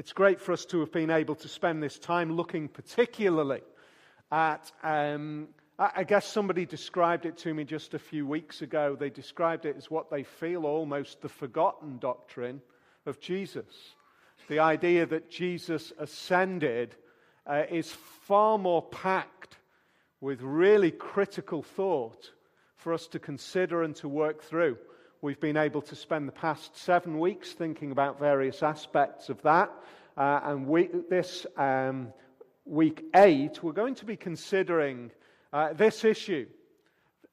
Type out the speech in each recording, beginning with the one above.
It's great for us to have been able to spend this time looking particularly at, um, I guess somebody described it to me just a few weeks ago. They described it as what they feel almost the forgotten doctrine of Jesus. The idea that Jesus ascended uh, is far more packed with really critical thought for us to consider and to work through. We've been able to spend the past seven weeks thinking about various aspects of that. Uh, and we, this um, week eight, we're going to be considering uh, this issue.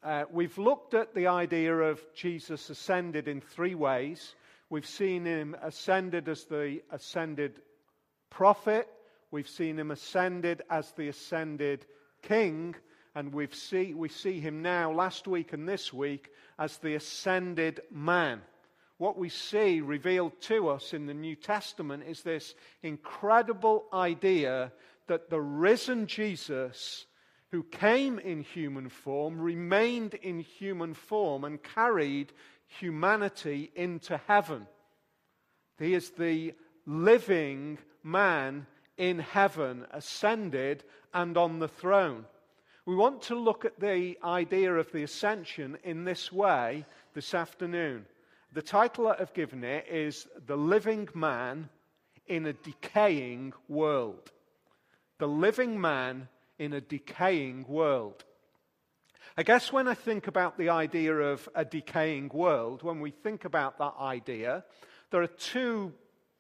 Uh, we've looked at the idea of Jesus ascended in three ways. We've seen him ascended as the ascended prophet, we've seen him ascended as the ascended king, and we see, we see him now, last week and this week, as the ascended man. What we see revealed to us in the New Testament is this incredible idea that the risen Jesus, who came in human form, remained in human form, and carried humanity into heaven. He is the living man in heaven, ascended and on the throne. We want to look at the idea of the ascension in this way this afternoon. The title I've given it is The Living Man in a Decaying World. The Living Man in a Decaying World. I guess when I think about the idea of a decaying world, when we think about that idea, there are two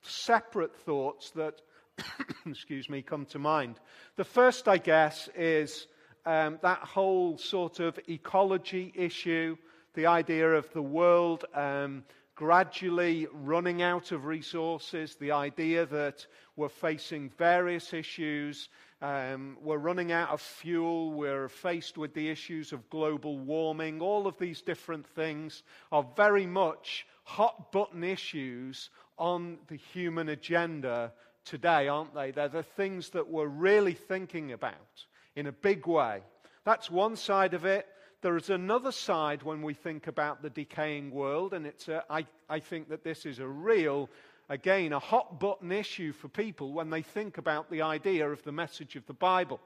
separate thoughts that, excuse me, come to mind. The first, I guess, is um, that whole sort of ecology issue, the idea of the world um, gradually running out of resources, the idea that we're facing various issues, um, we're running out of fuel, we're faced with the issues of global warming, all of these different things are very much hot button issues on the human agenda today, aren't they? They're the things that we're really thinking about in a big way. That's one side of it. There is another side when we think about the decaying world, and it's a, I, I think that this is a real, again, a hot button issue for people when they think about the idea of the message of the Bible.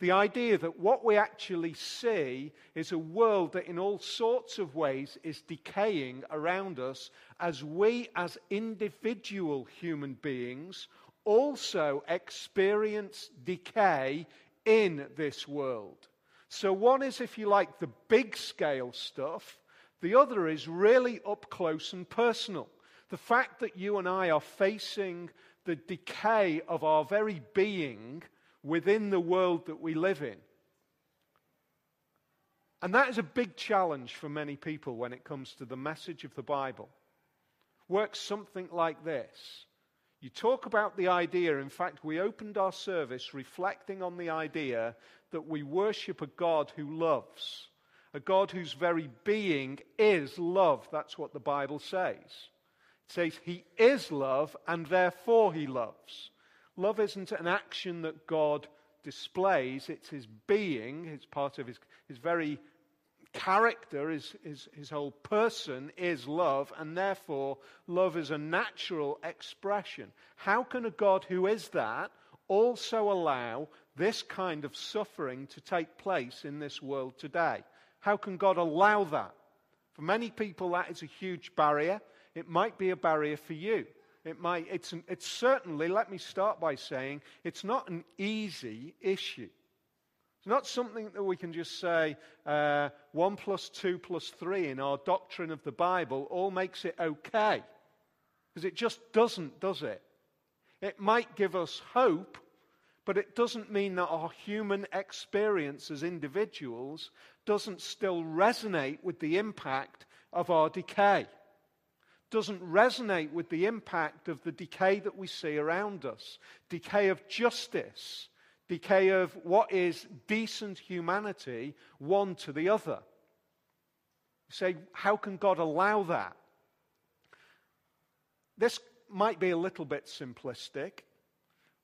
The idea that what we actually see is a world that, in all sorts of ways, is decaying around us as we, as individual human beings, also experience decay in this world. So, one is, if you like, the big scale stuff, the other is really up close and personal. The fact that you and I are facing the decay of our very being within the world that we live in. And that is a big challenge for many people when it comes to the message of the Bible. Works something like this you talk about the idea, in fact, we opened our service reflecting on the idea that we worship a God who loves, a God whose very being is love. That's what the Bible says. It says he is love and therefore he loves. Love isn't an action that God displays, it's his being, it's part of his, his very character, his, his, his whole person is love, and therefore love is a natural expression. How can a God who is that also allow this kind of suffering to take place in this world today? How can God allow that? For many people, that is a huge barrier. It might be a barrier for you. It might, it's, an, it's certainly, let me start by saying, it's not an easy issue. It's not something that we can just say uh, 1 plus 2 plus 3 in our doctrine of the Bible all makes it okay. Because it just doesn't, does it? It might give us hope, but it doesn't mean that our human experience as individuals doesn't still resonate with the impact of our decay. Doesn't resonate with the impact of the decay that we see around us. Decay of justice, decay of what is decent humanity one to the other. You say, how can God allow that? This might be a little bit simplistic,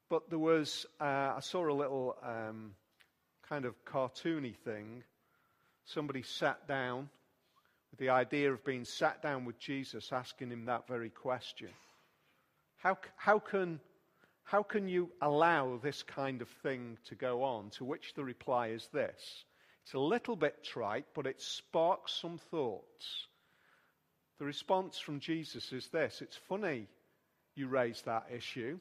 but there was, uh, I saw a little um, kind of cartoony thing. Somebody sat down with the idea of being sat down with Jesus, asking him that very question. How, how can how can you allow this kind of thing to go on? To which the reply is this it's a little bit trite, but it sparks some thoughts. The response from Jesus is this It's funny you raised that issue.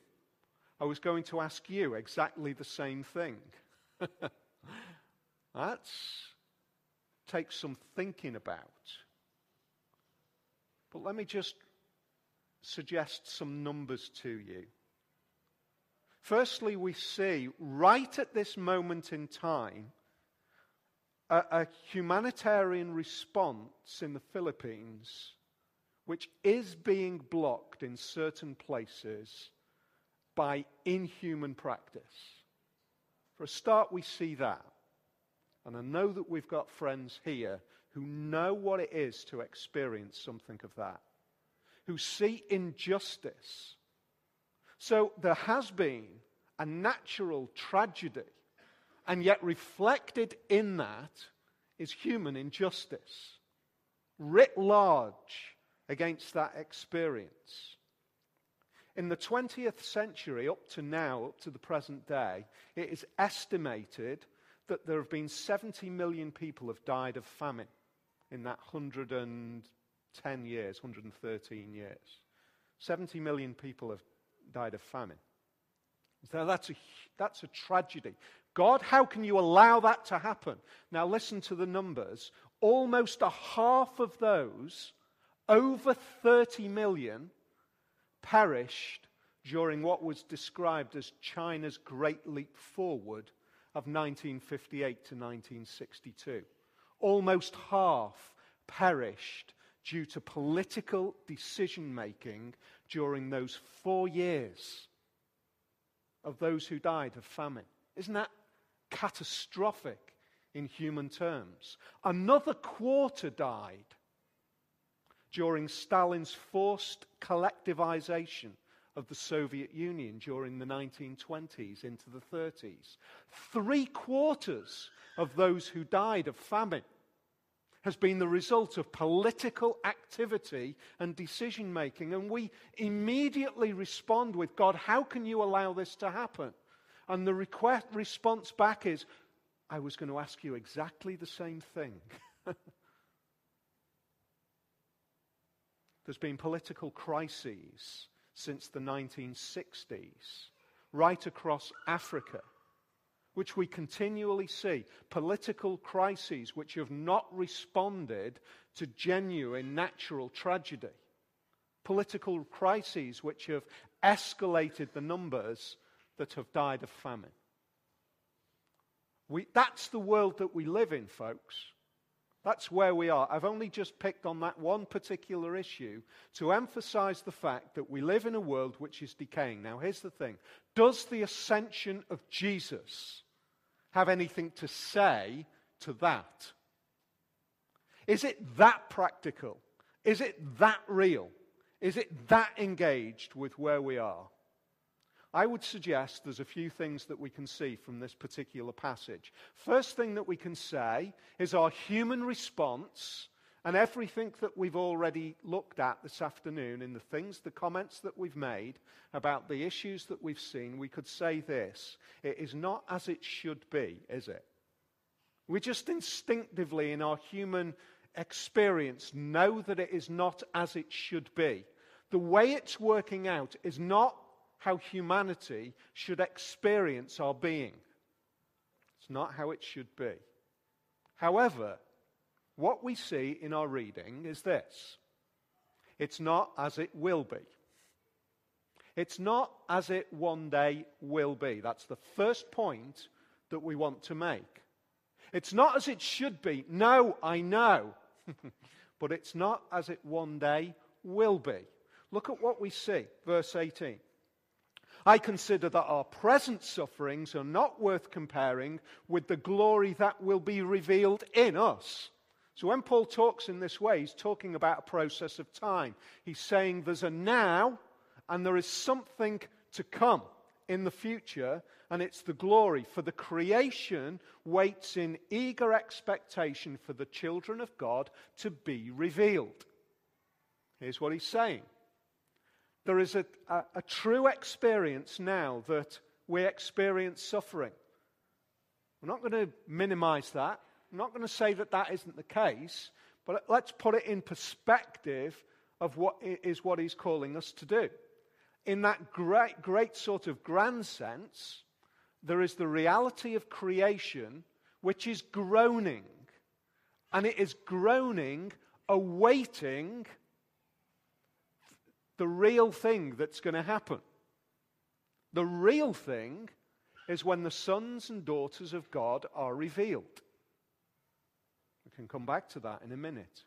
I was going to ask you exactly the same thing. That takes some thinking about. But let me just suggest some numbers to you. Firstly, we see right at this moment in time a, a, humanitarian response in the Philippines which is being blocked in certain places by inhuman practice. For a start, we see that. And I know that we've got friends here who know what it is to experience something of that, who see injustice. So there has been a natural tragedy, and yet reflected in that is human injustice, writ large against that experience. In the 20th century, up to now, up to the present day, it is estimated that there have been 70 million people who have died of famine in that 110 years, 113 years. 70 million people have died of famine. So that's a, that's a tragedy. God, how can you allow that to happen? Now, listen to the numbers. Almost a half of those, over 30 million, perished during what was described as China's Great Leap Forward of 1958 to 1962. Almost half perished due to political decision making during those four years of those who died of famine. Isn't that catastrophic in human terms? Another quarter died during Stalin's forced collectivization of the Soviet Union during the 1920s into the 30s. Three quarters of those who died of famine has been the result of political activity and decision making. And we immediately respond with, God, how can you allow this to happen? And the request, response back is, I was going to ask you exactly the same thing. There's been political crises since the 1960s, right across Africa, which we continually see. Political crises which have not responded to genuine natural tragedy. Political crises which have escalated the numbers that have died of famine. We, that's the world that we live in, folks. That's where we are. I've only just picked on that one particular issue to emphasize the fact that we live in a world which is decaying. Now, here's the thing Does the ascension of Jesus have anything to say to that? Is it that practical? Is it that real? Is it that engaged with where we are? I would suggest there's a few things that we can see from this particular passage. First thing that we can say is our human response and everything that we've already looked at this afternoon in the things, the comments that we've made about the issues that we've seen, we could say this it is not as it should be, is it? We just instinctively, in our human experience, know that it is not as it should be. The way it's working out is not how humanity should experience our being. It's not how it should be. However, what we see in our reading is this it's not as it will be. It's not as it one day will be. That's the first point that we want to make. It's not as it should be. No, I know. but it's not as it one day will be. Look at what we see. Verse 18. I consider that our present sufferings are not worth comparing with the glory that will be revealed in us. So when Paul talks in this way, he's talking about a process of time. He's saying there's a now and there is something to come in the future, and it's the glory. For the creation waits in eager expectation for the children of God to be revealed. Here's what he's saying There is a, a, a true experience now that we experience suffering. We're not going to minimize that. I'm not going to say that that isn't the case, but let's put it in perspective of what is what he's calling us to do. In that great, great sort of grand sense, there is the reality of creation which is groaning. And it is groaning, awaiting the real thing that's going to happen. The real thing is when the sons and daughters of God are revealed. Can come back to that in a minute.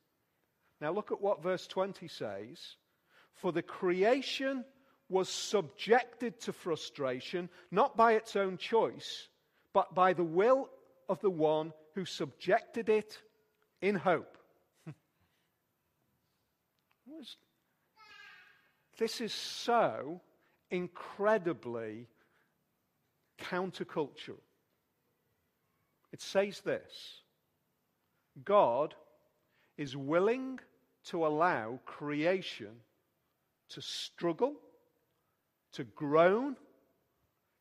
Now, look at what verse 20 says. For the creation was subjected to frustration, not by its own choice, but by the will of the one who subjected it in hope. this is so incredibly countercultural. It says this God is willing to allow creation to struggle, to groan,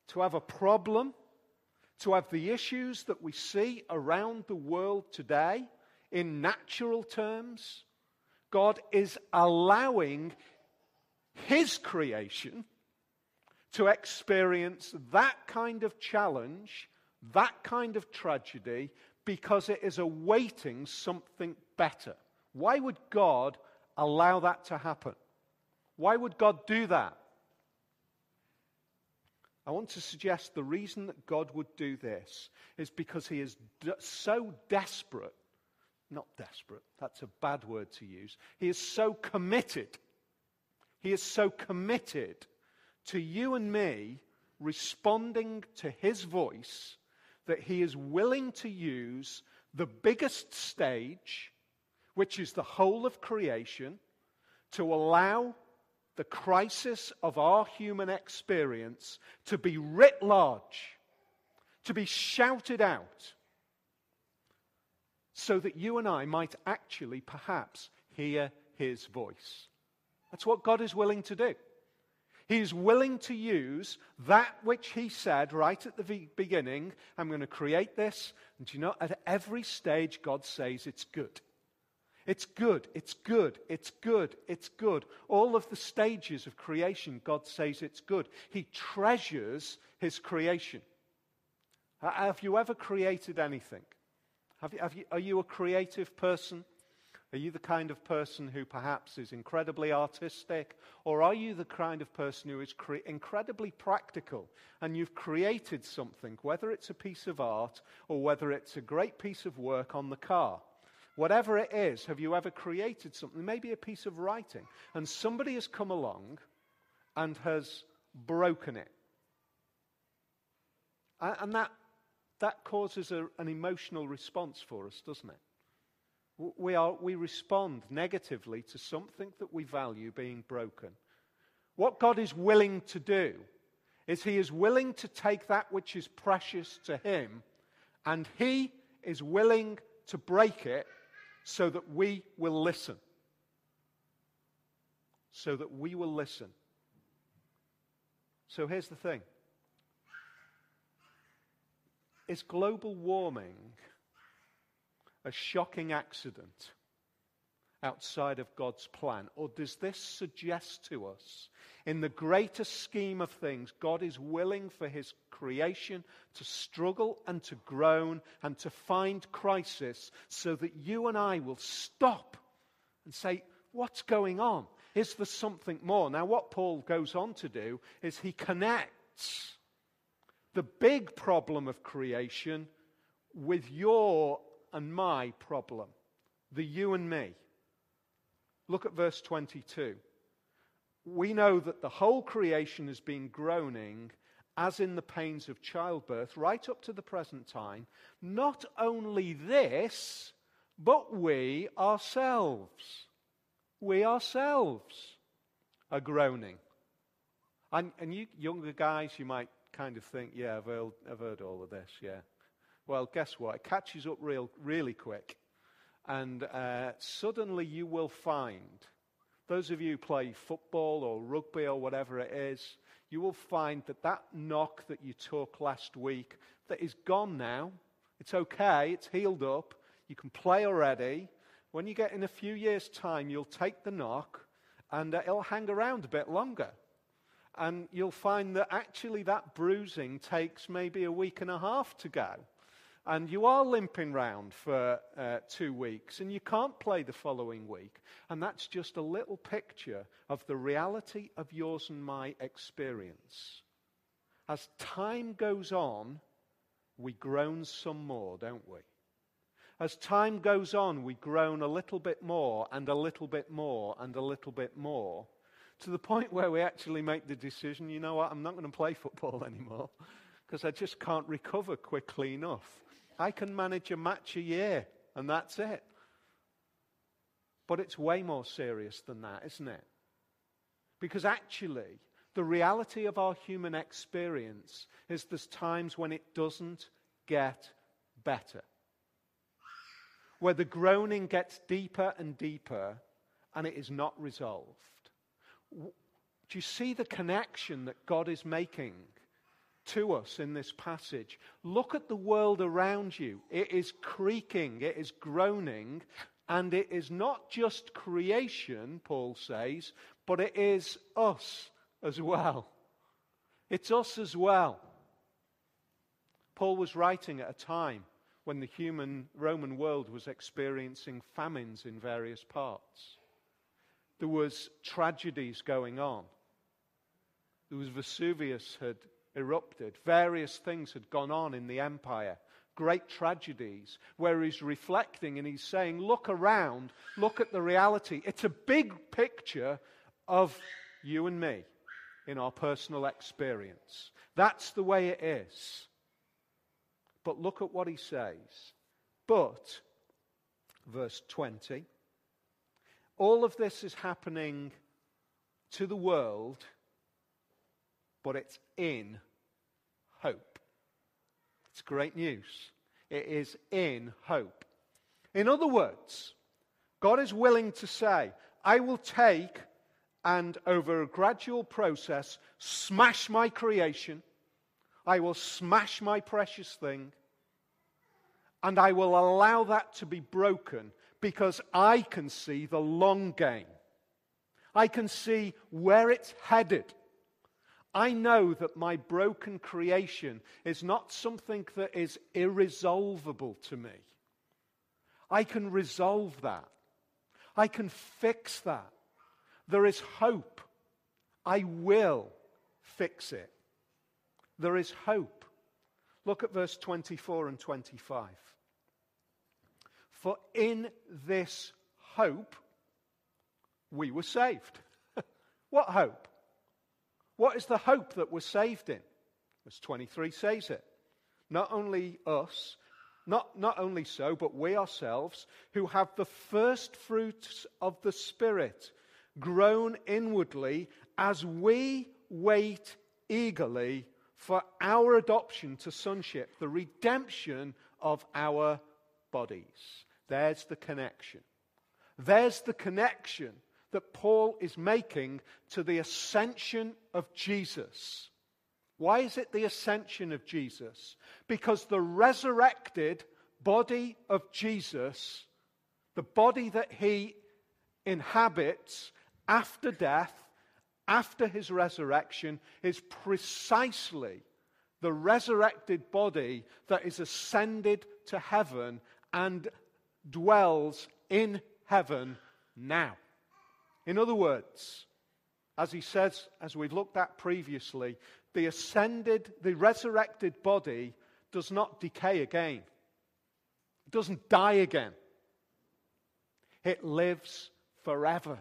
to have a problem, to have the issues that we see around the world today in natural terms. God is allowing His creation to experience that kind of challenge, that kind of tragedy, because it is awaiting something better. Why would God allow that to happen? Why would God do that? I want to suggest the reason that God would do this is because he is d- so desperate, not desperate, that's a bad word to use. He is so committed. He is so committed to you and me responding to his voice that he is willing to use the biggest stage, which is the whole of creation, to allow the crisis of our human experience to be writ large, to be shouted out, so that you and I might actually perhaps hear his voice. That's what God is willing to do. He's willing to use that which he said right at the beginning I'm going to create this. And you know, at every stage, God says it's good. It's good, it's good, it's good, it's good. All of the stages of creation, God says it's good. He treasures his creation. Have you ever created anything? Have you, have you, are you a creative person? Are you the kind of person who perhaps is incredibly artistic? Or are you the kind of person who is cre- incredibly practical and you've created something, whether it's a piece of art or whether it's a great piece of work on the car? Whatever it is, have you ever created something? Maybe a piece of writing. And somebody has come along and has broken it. And that, that causes a, an emotional response for us, doesn't it? We, are, we respond negatively to something that we value being broken. What God is willing to do is He is willing to take that which is precious to Him and He is willing to break it so that we will listen. So that we will listen. So here's the thing Is global warming a shocking accident outside of God's plan? Or does this suggest to us, in the greater scheme of things, God is willing for his creation to struggle and to groan and to find crisis so that you and I will stop and say, What's going on? Is there something more? Now, what Paul goes on to do is he connects the big problem of creation with your and my problem, the you and me. Look at verse 22. We know that the whole creation has been groaning as in the pains of childbirth right up to the present time. Not only this, but we ourselves. We ourselves are groaning. And, and you younger guys, you might kind of think, yeah, I've heard, I've heard all of this, yeah. Well, guess what? It catches up real, really quick. And uh, suddenly you will find those of you who play football or rugby or whatever it is, you will find that that knock that you took last week that is gone now. It's okay, it's healed up. You can play already. When you get in a few years' time, you'll take the knock and uh, it'll hang around a bit longer. And you'll find that actually that bruising takes maybe a week and a half to go and you are limping round for uh, two weeks and you can't play the following week. And that's just a little picture of the reality of yours and my experience. As time goes on, we groan some more, don't we? As time goes on, we groan a little bit more and a little bit more and a little bit more to the point where we actually make the decision you know what, I'm not going to play football anymore because I just can't recover quickly enough. I can manage a match a year, and that's it. But it's way more serious than that, isn't it? Because actually, the reality of our human experience is there's times when it doesn't get better. Where the groaning gets deeper and deeper and it is not resolved. Do you see the connection that God is making to us in this passage. Look at the world around you. It is creaking, it is groaning, and it is not just creation, Paul says, but it is us as well. It's us as well. Paul was writing at a time when the human Roman world was experiencing famines in various parts. There was tragedies going on. There was Vesuvius had erupted. Various things had gone on in the empire, great tragedies, where he's reflecting and he's saying, Look around, look at the reality. It's a big picture of you and me in our personal experience. That's the way it is. But look at what he says. But, verse 20, all of this is happening to the world but it's in hope. It's great news. It is in hope. In other words, God is willing to say, I will take and over a gradual process smash my creation. I will smash my precious thing. And I will allow that to be broken because I can see the long game. I can see where it's headed. I know that my broken creation is not something that is irresolvable to me. I can resolve that. I can fix that. There is hope. I will fix it. There is hope. Look at verse 24 and 25. For in this hope we were saved. what hope? What is the hope that we're saved in? Verse 23 says it. Not only us, not, not only so, but we ourselves, who have the first fruits of the Spirit, groan inwardly as we wait eagerly for our adoption to sonship, the redemption of our bodies. There's the connection. There's the connection that Paul is making to the ascension of Jesus. Why is it the ascension of Jesus? Because the resurrected body of Jesus, the body that he inhabits after death, after his resurrection, is precisely the resurrected body that is ascended to heaven and dwells in heaven now. In other words, as he says, as we've looked at previously, the ascended, the resurrected body does not decay again. It doesn't die again. It lives forever.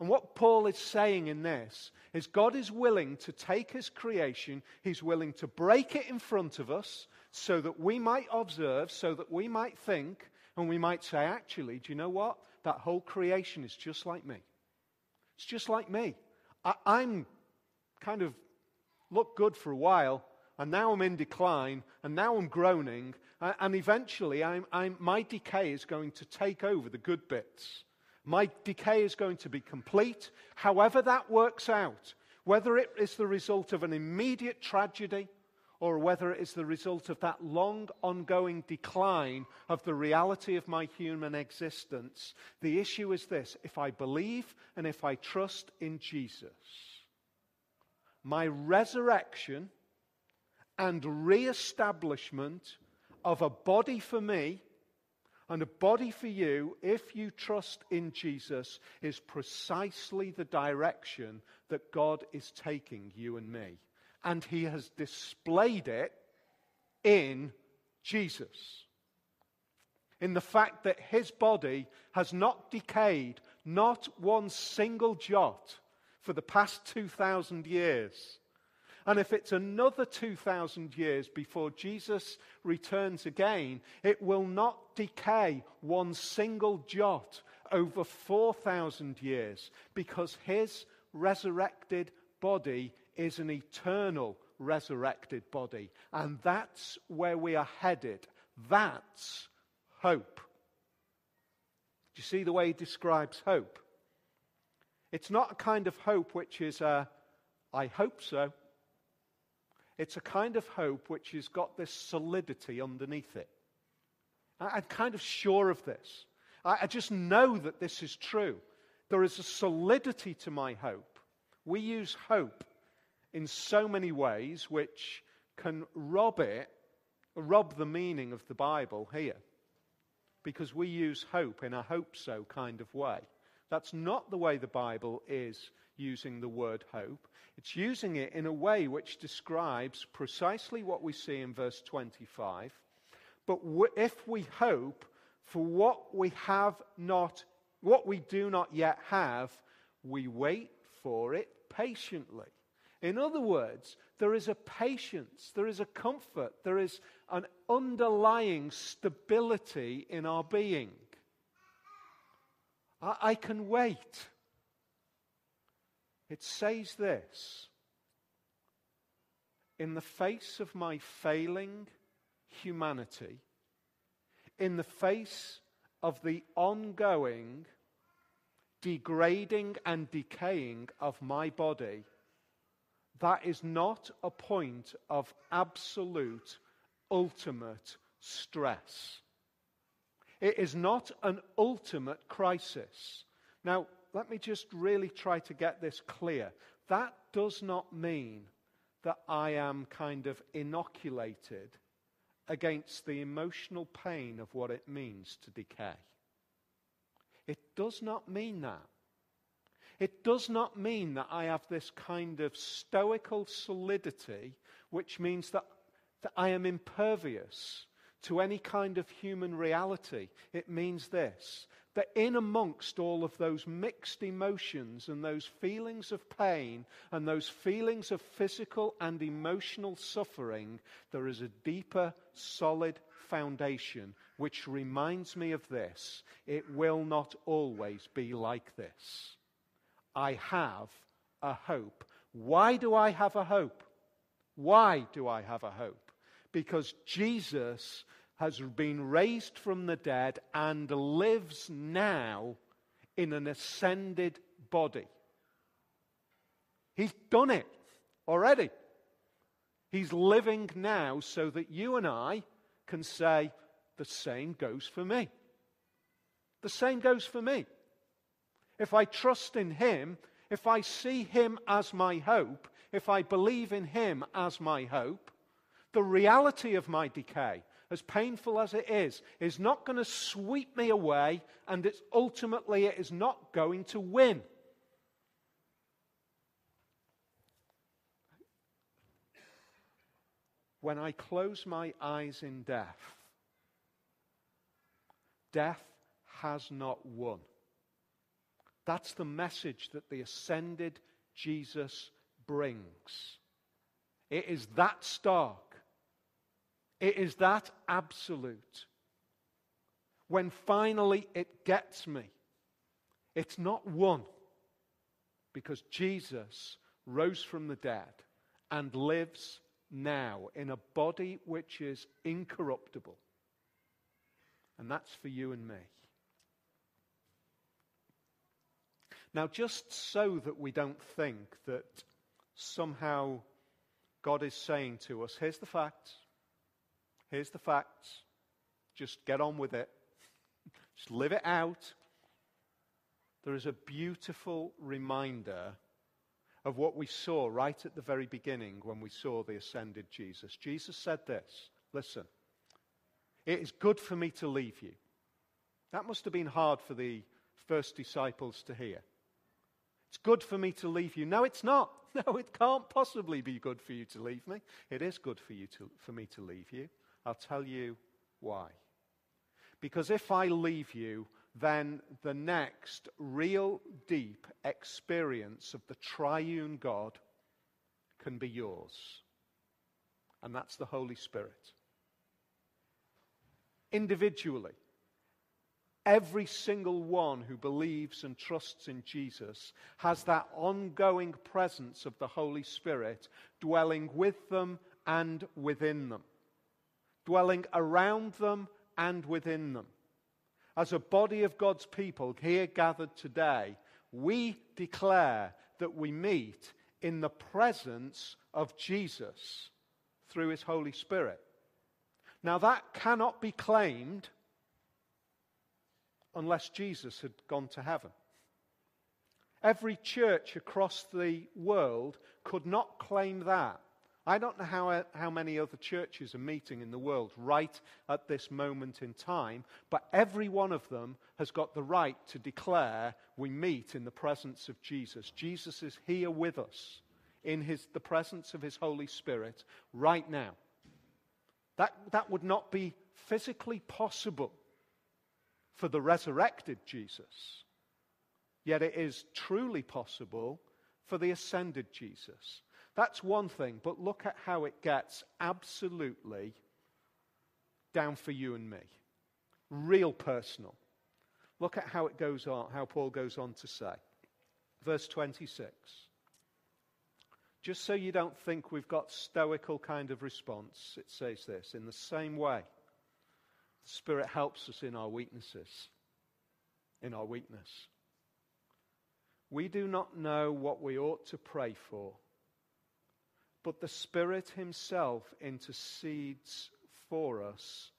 And what Paul is saying in this is God is willing to take his creation, he's willing to break it in front of us so that we might observe, so that we might think, and we might say, actually, do you know what? That whole creation is just like me. It's just like me. I, am kind of looked good for a while, and now I'm in decline, and now I'm groaning, and eventually I'm, I'm, my decay is going to take over the good bits. My decay is going to be complete, however that works out, whether it is the result of an immediate tragedy or whether it is the result of that long ongoing decline of the reality of my human existence. The issue is this if I believe and if I trust in Jesus, my resurrection and re establishment of a body for me and a body for you, if you trust in Jesus, is precisely the direction that God is taking you and me. And He has displayed it in Jesus. In the fact that His body has not decayed, not one single jot, for the past 2,000 years. And if it's another 2,000 years before Jesus returns again, it will not decay one single jot over 4,000 years because his resurrected body is an eternal resurrected body. And that's where we are headed. That's hope. Do you see the way he describes hope? It's not a kind of hope which is a, I hope so. It's a kind of hope which has got this solidity underneath it. I, am kind of sure of this. I, I just know that this is true. There is a solidity to my hope. We use hope in so many ways which can rob it, rob the meaning of the Bible here. Because we use hope in a hope so kind of way. That's not the way the Bible is using the word hope. It's using it in a way which describes precisely what we see in verse 25. But if we hope for what we have not, what we do not yet have, we wait for it patiently. In other words, there is a patience, there is a comfort, there is an underlying stability in our being. I, I can wait. It says this In the face of my failing humanity, in the face of the ongoing degrading and decaying of my body, that is not a point of absolute, ultimate stress. It is not an ultimate crisis. Now, let me just really try to get this clear. That does not mean that I am kind of inoculated against the emotional pain of what it means to decay. It does not mean that. It does not mean that I have this kind of stoical solidity, which means that, that I am impervious to any kind of human reality. It means this that in amongst all of those mixed emotions and those feelings of pain and those feelings of physical and emotional suffering, there is a deeper, solid foundation which reminds me of this. It will not always be like this. I have a hope. Why do I have a hope? Why do I have a hope? Because Jesus has been raised from the dead and lives now in an ascended body. He's done it already. He's living now so that you and I can say, the same goes for me. The same goes for me. If I trust in Him, if I see Him as my hope, if I believe in Him as my hope, the reality of my decay, as painful as it is, is not going to sweep me away, and it's ultimately it is not going to win. When I close my eyes in death, death has not won. That's the message that the ascended Jesus brings. It is that stark. It is that absolute. When finally it gets me, it's not won, because Jesus rose from the dead and lives now in a body which is incorruptible. And that's for you and me. Now, just so that we don't think that somehow God is saying to us, here's the facts, here's the facts, just get on with it, just live it out. There is a beautiful reminder of what we saw right at the very beginning when we saw the ascended Jesus. Jesus said this Listen, it is good for me to leave you. That must have been hard for the first disciples to hear. It's good for me to leave you. No, it's not. No, it can't possibly be good for you to leave me. It is good for you to, for me to leave you. I'll tell you why. Because if I leave you, then the next real deep experience of the triune God can be yours. And that's the Holy Spirit. Individually, every single one who believes and trusts in Jesus has that ongoing presence of the Holy Spirit dwelling with them and within them, dwelling around them and within them. As a body of God's people here gathered today, we declare that we meet in the presence of Jesus through his Holy Spirit. Now, that cannot be claimed unless Jesus had gone to heaven. Every church across the world could not claim that. I don't know how, how many other churches are meeting in the world right at this moment in time, but every one of them has got the right to declare we meet in the presence of Jesus. Jesus is here with us in his, the presence of his Holy Spirit right now. That, that would not be physically possible for the resurrected Jesus. Yet it is truly possible for the ascended Jesus. That's one thing, but look at how it gets absolutely down for you and me. Real personal. Look at how it goes on, how Paul goes on to say. Verse 26. Just so you don't think we've got stoical kind of response, it says this in the same way. The Spirit helps us in our weaknesses, in our weakness. We do not know what we ought to pray for, but the Spirit Himself intercedes for us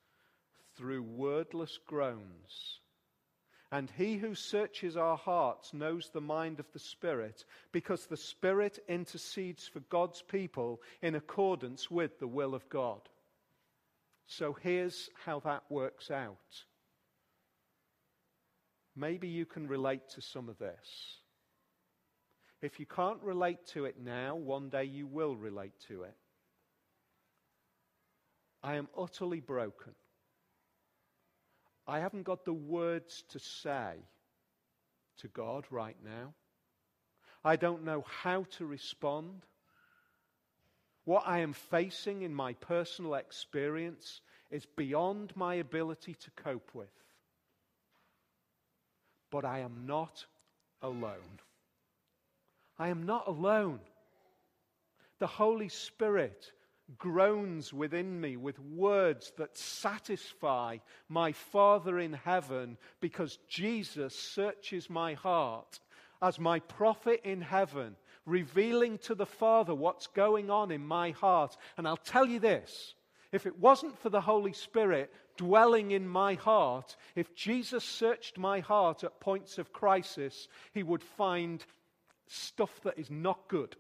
through wordless groans. And he who searches our hearts knows the mind of the Spirit, because the Spirit intercedes for God's people in accordance with the will of God. So here's how that works out. Maybe you can relate to some of this. If you can't relate to it now, one day you will relate to it. I am utterly broken. I haven't got the words to say to God right now. I don't know how to respond. What I am facing in my personal experience is beyond my ability to cope with. But I am not alone. I am not alone. The Holy Spirit groans within me with words that satisfy my Father in heaven because Jesus searches my heart as my prophet in heaven, revealing to the Father what's going on in my heart. And I'll tell you this if it wasn't for the Holy Spirit dwelling in my heart, if Jesus searched my heart at points of crisis, he would find stuff that is not good.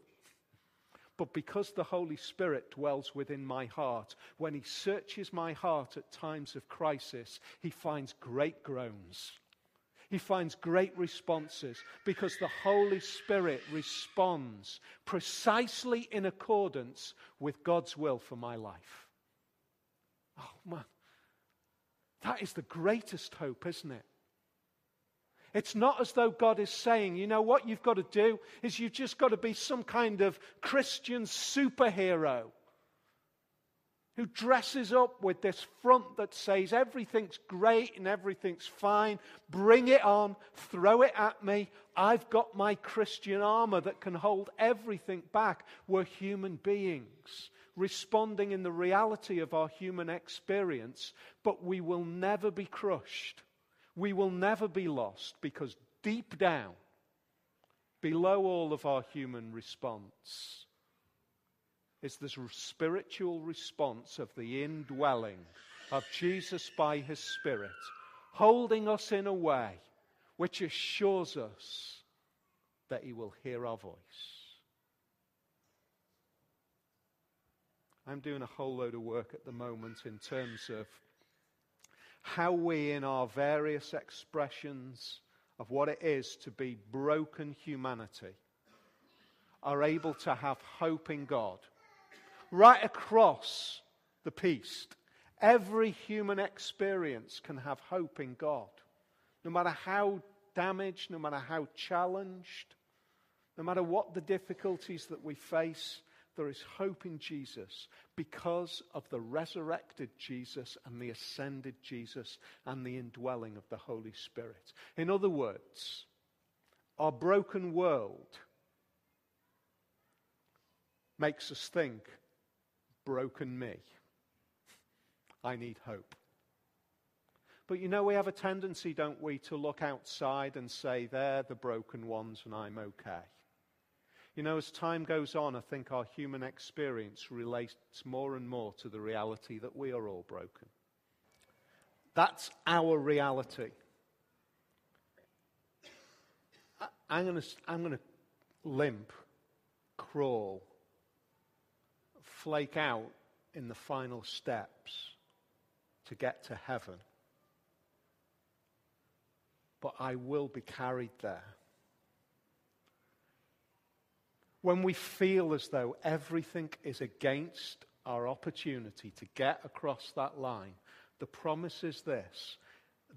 But because the Holy Spirit dwells within my heart, when He searches my heart at times of crisis, He finds great groans. He finds great responses because the Holy Spirit responds precisely in accordance with God's will for my life. Oh, man. That is the greatest hope, isn't it? It's not as though God is saying, you know, what you've got to do is you've just got to be some kind of Christian superhero who dresses up with this front that says everything's great and everything's fine. Bring it on, throw it at me. I've got my Christian armor that can hold everything back. We're human beings responding in the reality of our human experience, but we will never be crushed we will never be lost because deep down, below all of our human response, is the spiritual response of the indwelling of Jesus by his Spirit, holding us in a way which assures us that he will hear our voice. I'm doing a whole load of work at the moment in terms of how we, in our various expressions of what it is to be broken humanity, are able to have hope in God. Right across the piece, every human experience can have hope in God. No matter how damaged, no matter how challenged, no matter what the difficulties that we face, there is hope in Jesus because of the resurrected Jesus and the ascended Jesus and the indwelling of the Holy Spirit. In other words, our broken world makes us think, broken me. I need hope. But you know, we have a tendency, don't we, to look outside and say, they're the broken ones and I'm okay. You know, as time goes on, I think our human experience relates more and more to the reality that we are all broken. That's our reality. I'm going to I'm to limp, crawl, flake out in the final steps to get to heaven. But I will be carried there when we feel as though everything is against our opportunity to get across that line, the promise is this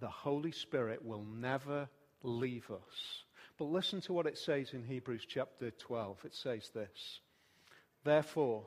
the Holy Spirit will never leave us. But listen to what it says in Hebrews chapter 12. It says this Therefore,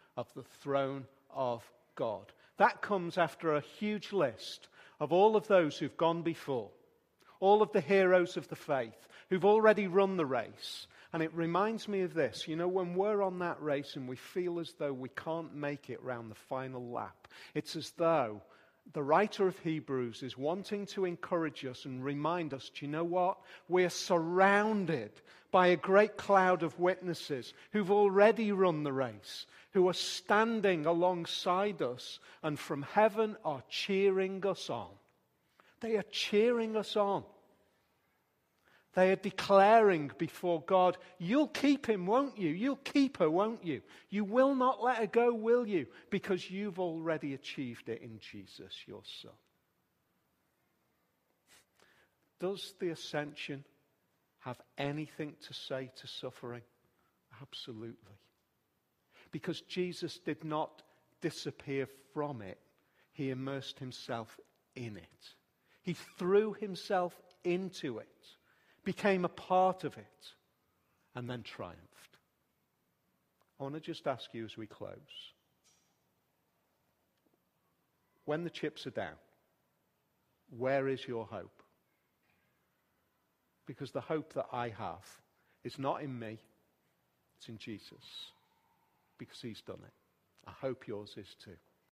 of the throne of God. That comes after a huge list of all of those who've gone before, all of the heroes of the faith who've already run the race. And it reminds me of this. You know, when we're on that race and we feel as though we can't make it round the final lap, it's as though the writer of Hebrews is wanting to encourage us and remind us do you know what? We're surrounded by a great cloud of witnesses who've already run the race, who are standing alongside us and from heaven are cheering us on. They are cheering us on. They are declaring before God, You'll keep him, won't you? You'll keep her, won't you? You will not let her go, will you? Because you've already achieved it in Jesus, your Son. Does the ascension have anything to say to suffering? Absolutely. Because Jesus did not disappear from it, he immersed himself in it. He threw himself into it became a part of it, and then triumphed. I want to just ask you as we close when the chips are down, where is your hope? Because the hope that I have is not in me, it's in Jesus, because he's done it. I hope yours is too.